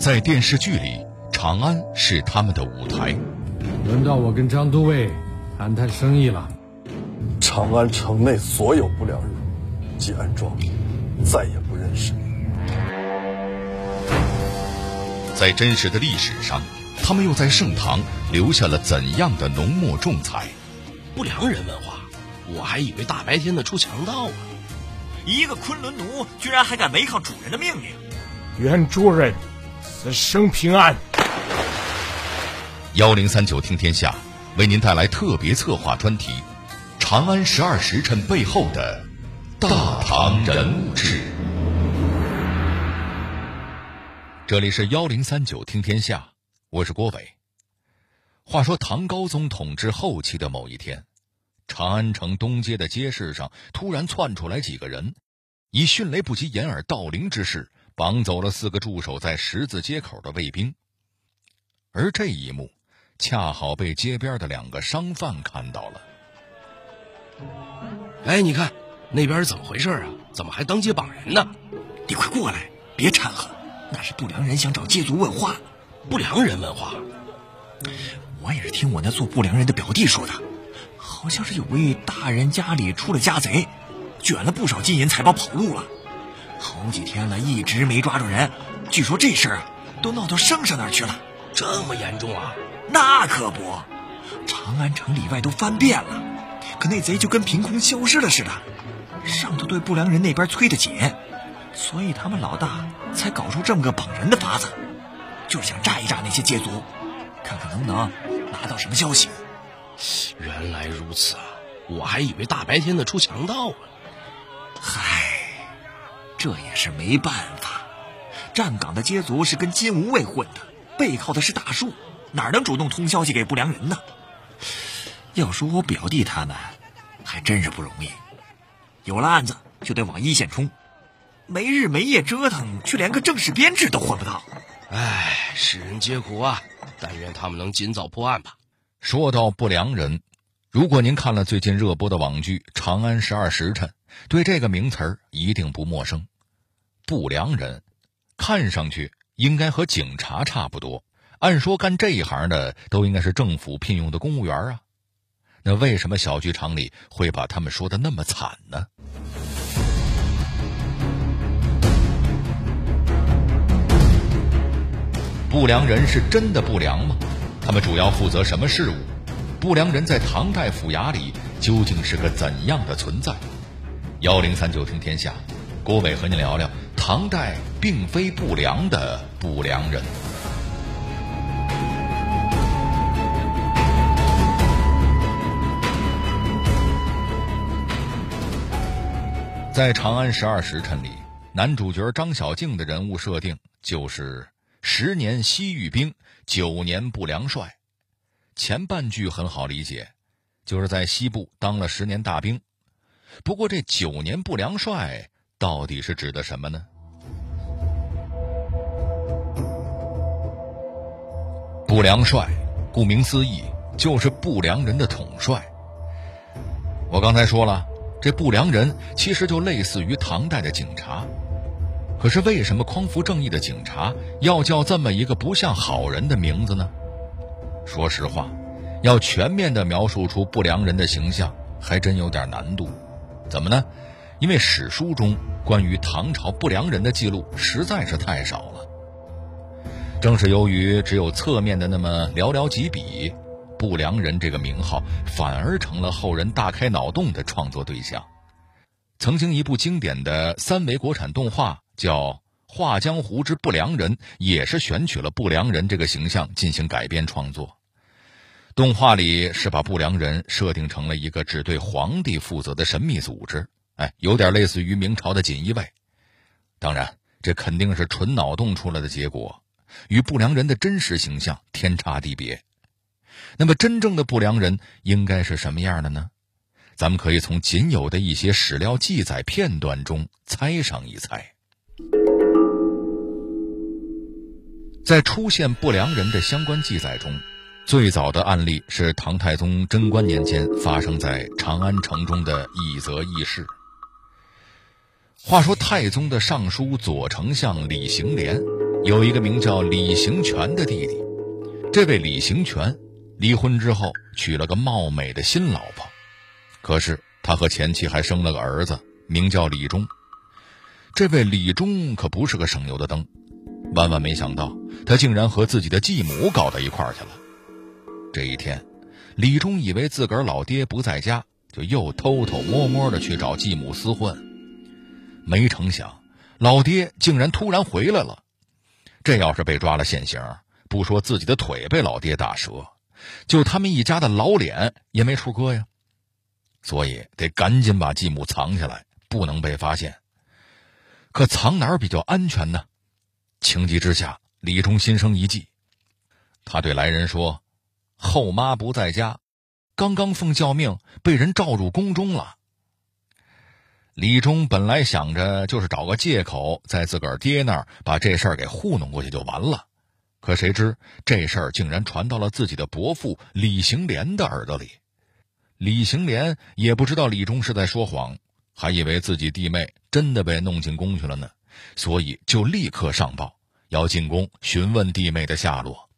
在电视剧里，长安是他们的舞台。轮到我跟张都尉谈谈生意了。长安城内所有不良人，即安庄，再也不认识你。在真实的历史上，他们又在盛唐留下了怎样的浓墨重彩？不良人文化，我还以为大白天的出强盗啊！一个昆仑奴居然还敢违抗主人的命令！原主人此生平安。幺零三九听天下为您带来特别策划专题《长安十二时辰背后的大唐人物志》。这里是幺零三九听天下，我是郭伟。话说唐高宗统治后期的某一天，长安城东街的街市上突然窜出来几个人，以迅雷不及掩耳盗铃之势绑走了四个驻守在十字街口的卫兵。而这一幕，恰好被街边的两个商贩看到了。哎，你看那边怎么回事啊？怎么还当街绑人呢？你快过来，别掺和，那是不良人想找街族问话。不良人问话，我也是听我那做不良人的表弟说的，好像是有位大人家里出了家贼，卷了不少金银财宝跑路了，好几天了，一直没抓住人。据说这事儿啊，都闹到圣上那儿去了。这么严重啊？那可不，长安城里外都翻遍了，可那贼就跟凭空消失了似的。上头对不良人那边催得紧，所以他们老大才搞出这么个绑人的法子，就是想炸一炸那些街族，看看能不能拿到什么消息。原来如此啊！我还以为大白天的出强盗啊。嗨，这也是没办法，站岗的街族是跟金吾卫混的，背靠的是大树。哪能主动通消息给不良人呢？要说我表弟他们，还真是不容易。有了案子就得往一线冲，没日没夜折腾，却连个正式编制都混不到。唉，世人皆苦啊！但愿他们能尽早破案吧。说到不良人，如果您看了最近热播的网剧《长安十二时辰》，对这个名词儿一定不陌生。不良人，看上去应该和警察差不多。按说干这一行的都应该是政府聘用的公务员啊，那为什么小剧场里会把他们说的那么惨呢？不良人是真的不良吗？他们主要负责什么事务？不良人在唐代府衙里究竟是个怎样的存在？幺零三九听天下，郭伟和您聊聊唐代并非不良的不良人。在《长安十二时辰》里，男主角张小敬的人物设定就是十年西域兵，九年不良帅。前半句很好理解，就是在西部当了十年大兵。不过这九年不良帅到底是指的什么呢？不良帅，顾名思义，就是不良人的统帅。我刚才说了。这不良人其实就类似于唐代的警察，可是为什么匡扶正义的警察要叫这么一个不像好人的名字呢？说实话，要全面的描述出不良人的形象，还真有点难度。怎么呢？因为史书中关于唐朝不良人的记录实在是太少了。正是由于只有侧面的那么寥寥几笔。不良人这个名号反而成了后人大开脑洞的创作对象。曾经一部经典的三维国产动画叫《画江湖之不良人》，也是选取了不良人这个形象进行改编创作。动画里是把不良人设定成了一个只对皇帝负责的神秘组织，哎，有点类似于明朝的锦衣卫。当然，这肯定是纯脑洞出来的结果，与不良人的真实形象天差地别。那么，真正的不良人应该是什么样的呢？咱们可以从仅有的一些史料记载片段中猜上一猜。在出现不良人的相关记载中，最早的案例是唐太宗贞观年间发生在长安城中的一则轶事。话说，太宗的尚书左丞相李行廉有一个名叫李行权的弟弟。这位李行权离婚之后娶了个貌美的新老婆，可是他和前妻还生了个儿子，名叫李忠。这位李忠可不是个省油的灯，万万没想到他竟然和自己的继母搞到一块儿去了。这一天，李忠以为自个儿老爹不在家，就又偷偷摸摸的去找继母厮混，没成想老爹竟然突然回来了。这要是被抓了现行，不说自己的腿被老爹打折，就他们一家的老脸也没处搁呀。所以得赶紧把继母藏起来，不能被发现。可藏哪儿比较安全呢？情急之下，李忠心生一计，他对来人说：“后妈不在家，刚刚奉教命被人召入宫中了。”李忠本来想着就是找个借口，在自个儿爹那儿把这事儿给糊弄过去就完了，可谁知这事儿竟然传到了自己的伯父李行廉的耳朵里。李行廉也不知道李忠是在说谎，还以为自己弟妹真的被弄进宫去了呢，所以就立刻上报，要进宫询问弟妹的下落。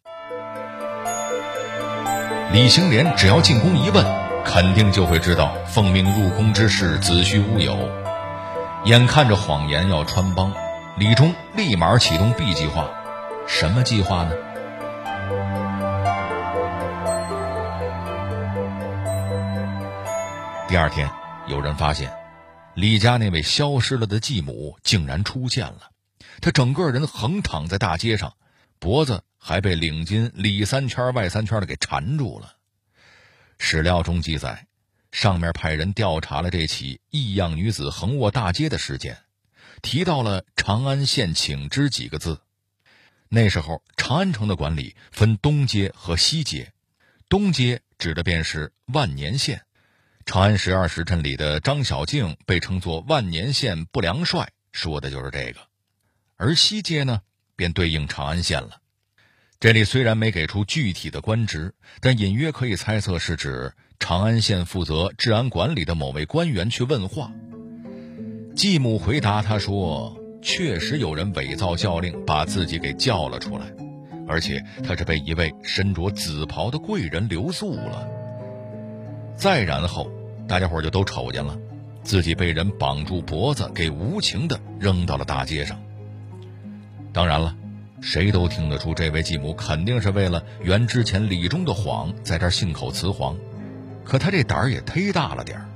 李行廉只要进宫一问。肯定就会知道奉命入宫之事子虚乌有，眼看着谎言要穿帮，李忠立马启动 B 计划。什么计划呢？第二天，有人发现李家那位消失了的继母竟然出现了，她整个人横躺在大街上，脖子还被领巾里三圈外三圈的给缠住了。史料中记载，上面派人调查了这起异样女子横卧大街的事件，提到了“长安县请知”几个字。那时候，长安城的管理分东街和西街，东街指的便是万年县，长安十二时辰里的张小敬被称作万年县不良帅，说的就是这个；而西街呢，便对应长安县了。这里虽然没给出具体的官职，但隐约可以猜测是指长安县负责治安管理的某位官员去问话。继母回答他说：“确实有人伪造教令，把自己给叫了出来，而且他是被一位身着紫袍的贵人留宿了。”再然后，大家伙就都瞅见了，自己被人绑住脖子，给无情的扔到了大街上。当然了。谁都听得出，这位继母肯定是为了圆之前李忠的谎，在这信口雌黄。可他这胆儿也忒大了点儿，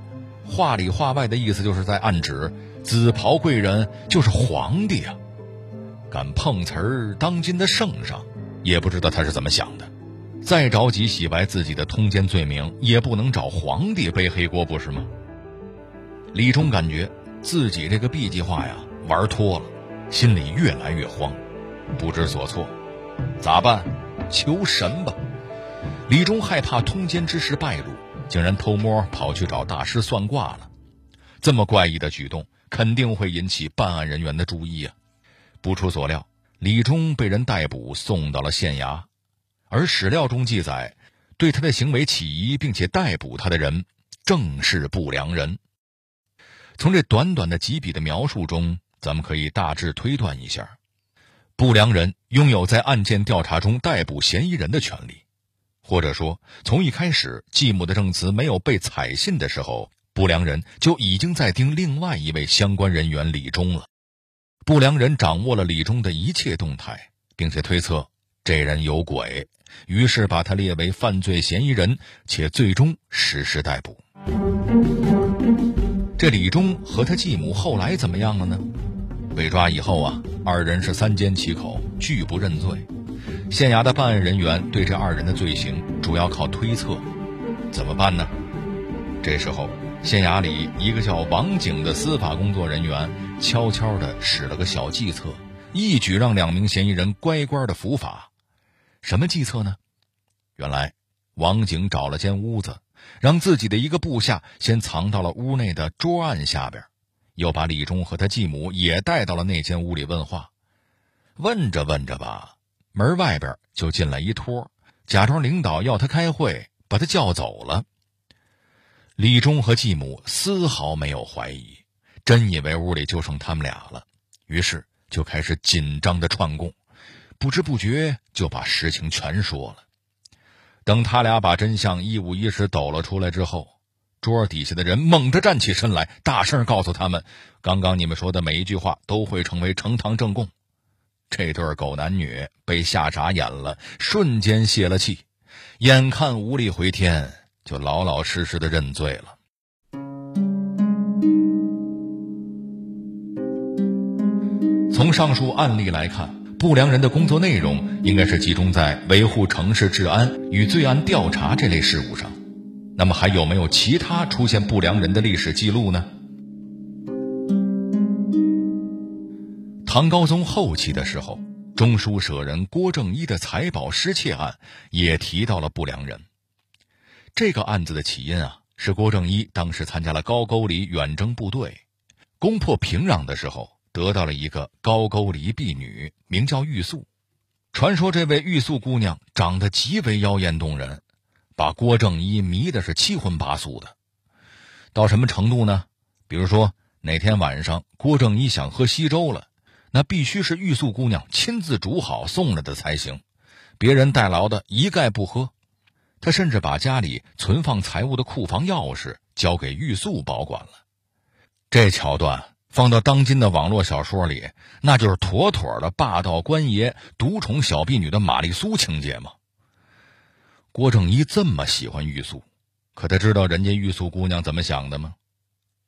话里话外的意思就是在暗指紫袍贵人就是皇帝啊！敢碰瓷儿当今的圣上，也不知道他是怎么想的。再着急洗白自己的通奸罪名，也不能找皇帝背黑锅，不是吗？李忠感觉自己这个 B 计划呀玩脱了，心里越来越慌。不知所措，咋办？求神吧！李忠害怕通奸之事败露，竟然偷摸跑去找大师算卦了。这么怪异的举动，肯定会引起办案人员的注意啊！不出所料，李忠被人逮捕，送到了县衙。而史料中记载，对他的行为起疑并且逮捕他的人，正是不良人。从这短短的几笔的描述中，咱们可以大致推断一下。不良人拥有在案件调查中逮捕嫌疑人的权利，或者说，从一开始继母的证词没有被采信的时候，不良人就已经在盯另外一位相关人员李忠了。不良人掌握了李忠的一切动态，并且推测这人有鬼，于是把他列为犯罪嫌疑人，且最终实施逮捕。这李忠和他继母后来怎么样了呢？被抓以后啊，二人是三缄其口，拒不认罪。县衙的办案人员对这二人的罪行主要靠推测，怎么办呢？这时候，县衙里一个叫王景的司法工作人员悄悄地使了个小计策，一举让两名嫌疑人乖乖的伏法。什么计策呢？原来，王景找了间屋子，让自己的一个部下先藏到了屋内的桌案下边。又把李忠和他继母也带到了那间屋里问话，问着问着吧，门外边就进来一托，假装领导要他开会，把他叫走了。李忠和继母丝毫没有怀疑，真以为屋里就剩他们俩了，于是就开始紧张的串供，不知不觉就把实情全说了。等他俩把真相一五一十抖了出来之后，桌底下的人猛地站起身来，大声告诉他们：“刚刚你们说的每一句话都会成为呈堂证供。”这对狗男女被吓傻眼了，瞬间泄了气，眼看无力回天，就老老实实的认罪了。从上述案例来看，不良人的工作内容应该是集中在维护城市治安与罪案调查这类事务上。那么，还有没有其他出现不良人的历史记录呢？唐高宗后期的时候，中书舍人郭正一的财宝失窃案也提到了不良人。这个案子的起因啊，是郭正一当时参加了高句丽远征部队，攻破平壤的时候。得到了一个高句丽婢女，名叫玉素。传说这位玉素姑娘长得极为妖艳动人，把郭正一迷的是七荤八素的。到什么程度呢？比如说哪天晚上郭正一想喝稀粥了，那必须是玉素姑娘亲自煮好送来的才行，别人代劳的一概不喝。他甚至把家里存放财物的库房钥匙交给玉素保管了。这桥段。放到当今的网络小说里，那就是妥妥的霸道官爷独宠小婢女的玛丽苏情节嘛。郭正一这么喜欢玉素，可他知道人家玉素姑娘怎么想的吗？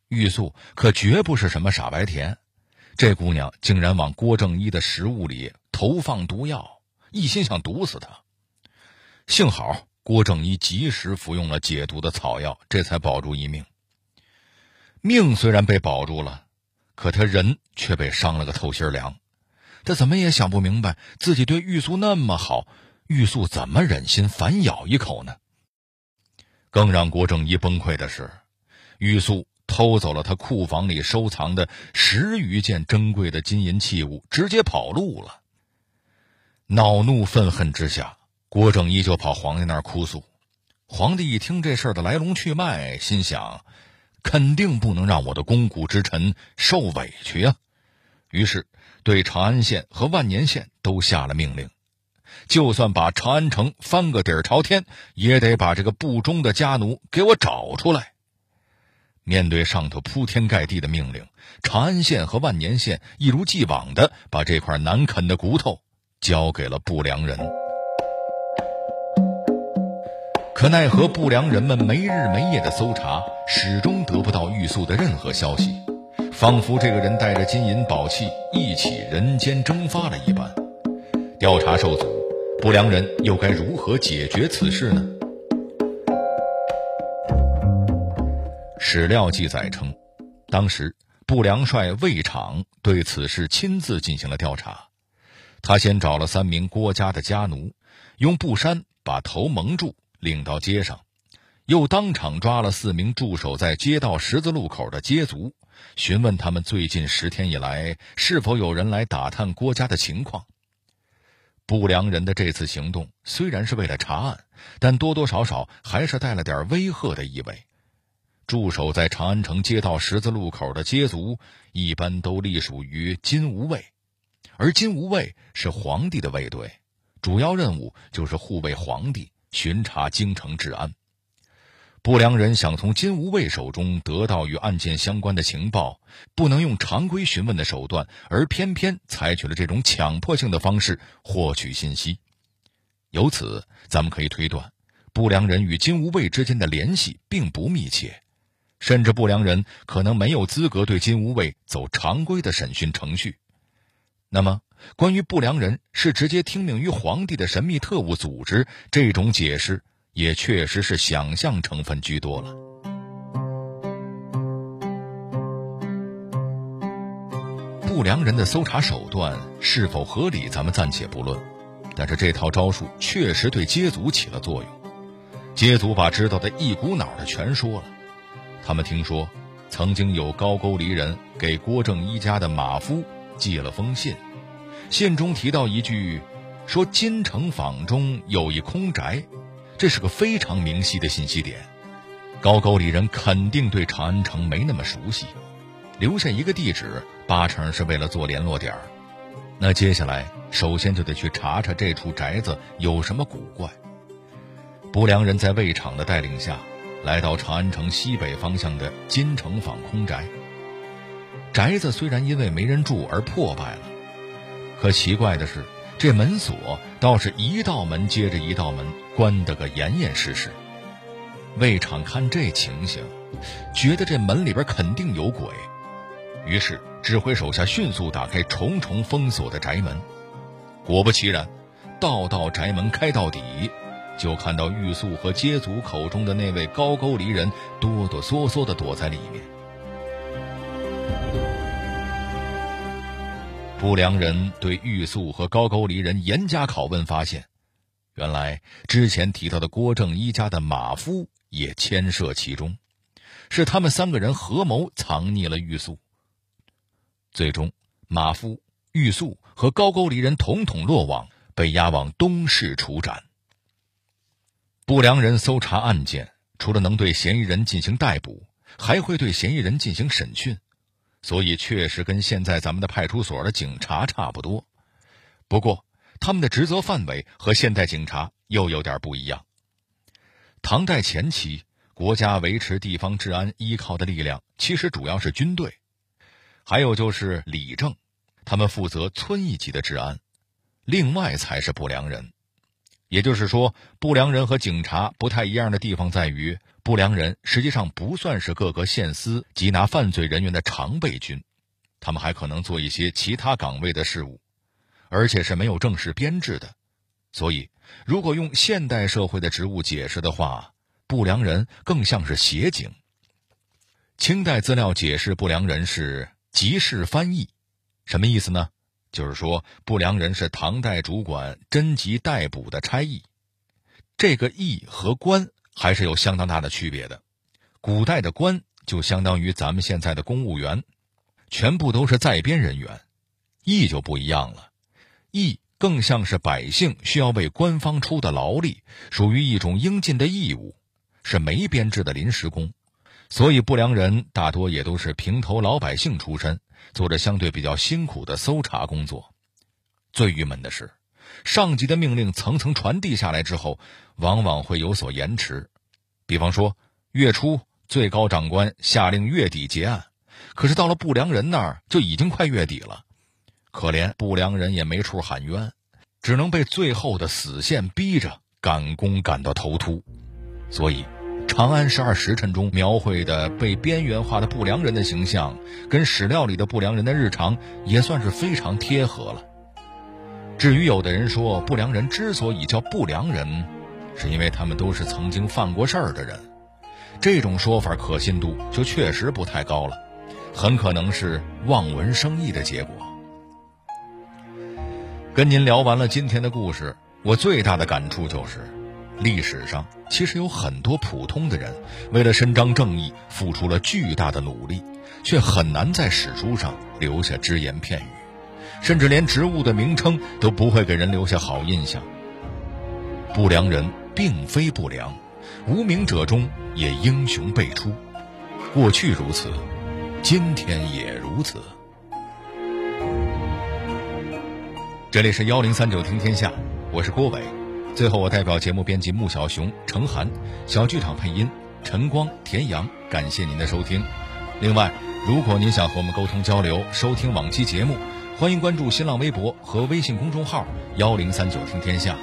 玉素可绝不是什么傻白甜，这姑娘竟然往郭正一的食物里投放毒药，一心想毒死他。幸好郭正一及时服用了解毒的草药，这才保住一命。命虽然被保住了。可他人却被伤了个透心凉，他怎么也想不明白，自己对玉素那么好，玉素怎么忍心反咬一口呢？更让郭正一崩溃的是，玉素偷走了他库房里收藏的十余件珍贵的金银器物，直接跑路了。恼怒愤恨之下，郭正一就跑皇帝那儿哭诉。皇帝一听这事儿的来龙去脉，心想。肯定不能让我的肱骨之臣受委屈呀！于是，对长安县和万年县都下了命令，就算把长安城翻个底儿朝天，也得把这个不忠的家奴给我找出来。面对上头铺天盖地的命令，长安县和万年县一如既往的把这块难啃的骨头交给了不良人。可奈何不良人们没日没夜的搜查，始终得不到玉素的任何消息，仿佛这个人带着金银宝器一起人间蒸发了一般。调查受阻，不良人又该如何解决此事呢？史料记载称，当时不良帅魏昶对此事亲自进行了调查，他先找了三名郭家的家奴，用布衫把头蒙住。领到街上，又当场抓了四名驻守在街道十字路口的街卒，询问他们最近十天以来是否有人来打探郭家的情况。不良人的这次行动虽然是为了查案，但多多少少还是带了点威吓的意味。驻守在长安城街道十字路口的街卒一般都隶属于金吾卫，而金吾卫是皇帝的卫队，主要任务就是护卫皇帝。巡查京城治安，不良人想从金吾卫手中得到与案件相关的情报，不能用常规询问的手段，而偏偏采取了这种强迫性的方式获取信息。由此，咱们可以推断，不良人与金吾卫之间的联系并不密切，甚至不良人可能没有资格对金吾卫走常规的审讯程序。那么，关于不良人是直接听命于皇帝的神秘特务组织，这种解释也确实是想象成分居多了。不良人的搜查手段是否合理，咱们暂且不论，但是这套招数确实对街族起了作用。街族把知道的一股脑的全说了，他们听说曾经有高句丽人给郭正一家的马夫。寄了封信，信中提到一句，说金城坊中有一空宅，这是个非常明晰的信息点。高句丽人肯定对长安城没那么熟悉，留下一个地址，八成是为了做联络点儿。那接下来首先就得去查查这处宅子有什么古怪。不良人在魏厂的带领下，来到长安城西北方向的金城坊空宅。宅子虽然因为没人住而破败了，可奇怪的是，这门锁倒是一道门接着一道门关得个严严实实。魏昶看这情形，觉得这门里边肯定有鬼，于是指挥手下迅速打开重重封锁的宅门。果不其然，道道宅门开到底。就看到玉素和接族口中的那位高句丽人哆哆嗦嗦地躲在里面。不良人对玉素和高句丽人严加拷问，发现，原来之前提到的郭正一家的马夫也牵涉其中，是他们三个人合谋藏匿了玉素。最终，马夫、玉素和高句丽人统统落网，被押往东市处斩。不良人搜查案件，除了能对嫌疑人进行逮捕，还会对嫌疑人进行审讯，所以确实跟现在咱们的派出所的警察差不多。不过，他们的职责范围和现代警察又有点不一样。唐代前期，国家维持地方治安依靠的力量其实主要是军队，还有就是里政，他们负责村一级的治安，另外才是不良人。也就是说，不良人和警察不太一样的地方在于，不良人实际上不算是各个县司缉拿犯罪人员的常备军，他们还可能做一些其他岗位的事务，而且是没有正式编制的。所以，如果用现代社会的职务解释的话，不良人更像是协警。清代资料解释不良人是集市翻译，什么意思呢？就是说，不良人是唐代主管侦缉逮捕的差役，这个役和官还是有相当大的区别的。古代的官就相当于咱们现在的公务员，全部都是在编人员；役就不一样了，役更像是百姓需要为官方出的劳力，属于一种应尽的义务，是没编制的临时工。所以，不良人大多也都是平头老百姓出身。做着相对比较辛苦的搜查工作，最郁闷的是，上级的命令层层传递下来之后，往往会有所延迟。比方说，月初最高长官下令月底结案，可是到了不良人那儿就已经快月底了。可怜不良人也没处喊冤，只能被最后的死线逼着赶工赶到头秃。所以。《长安十二时辰》中描绘的被边缘化的不良人的形象，跟史料里的不良人的日常也算是非常贴合了。至于有的人说不良人之所以叫不良人，是因为他们都是曾经犯过事儿的人，这种说法可信度就确实不太高了，很可能是望文生义的结果。跟您聊完了今天的故事，我最大的感触就是。历史上其实有很多普通的人，为了伸张正义，付出了巨大的努力，却很难在史书上留下只言片语，甚至连植物的名称都不会给人留下好印象。不良人并非不良，无名者中也英雄辈出，过去如此，今天也如此。这里是幺零三九听天下，我是郭伟。最后，我代表节目编辑穆小熊、程涵，小剧场配音陈光、田阳，感谢您的收听。另外，如果您想和我们沟通交流、收听往期节目，欢迎关注新浪微博和微信公众号“幺零三九听天下”。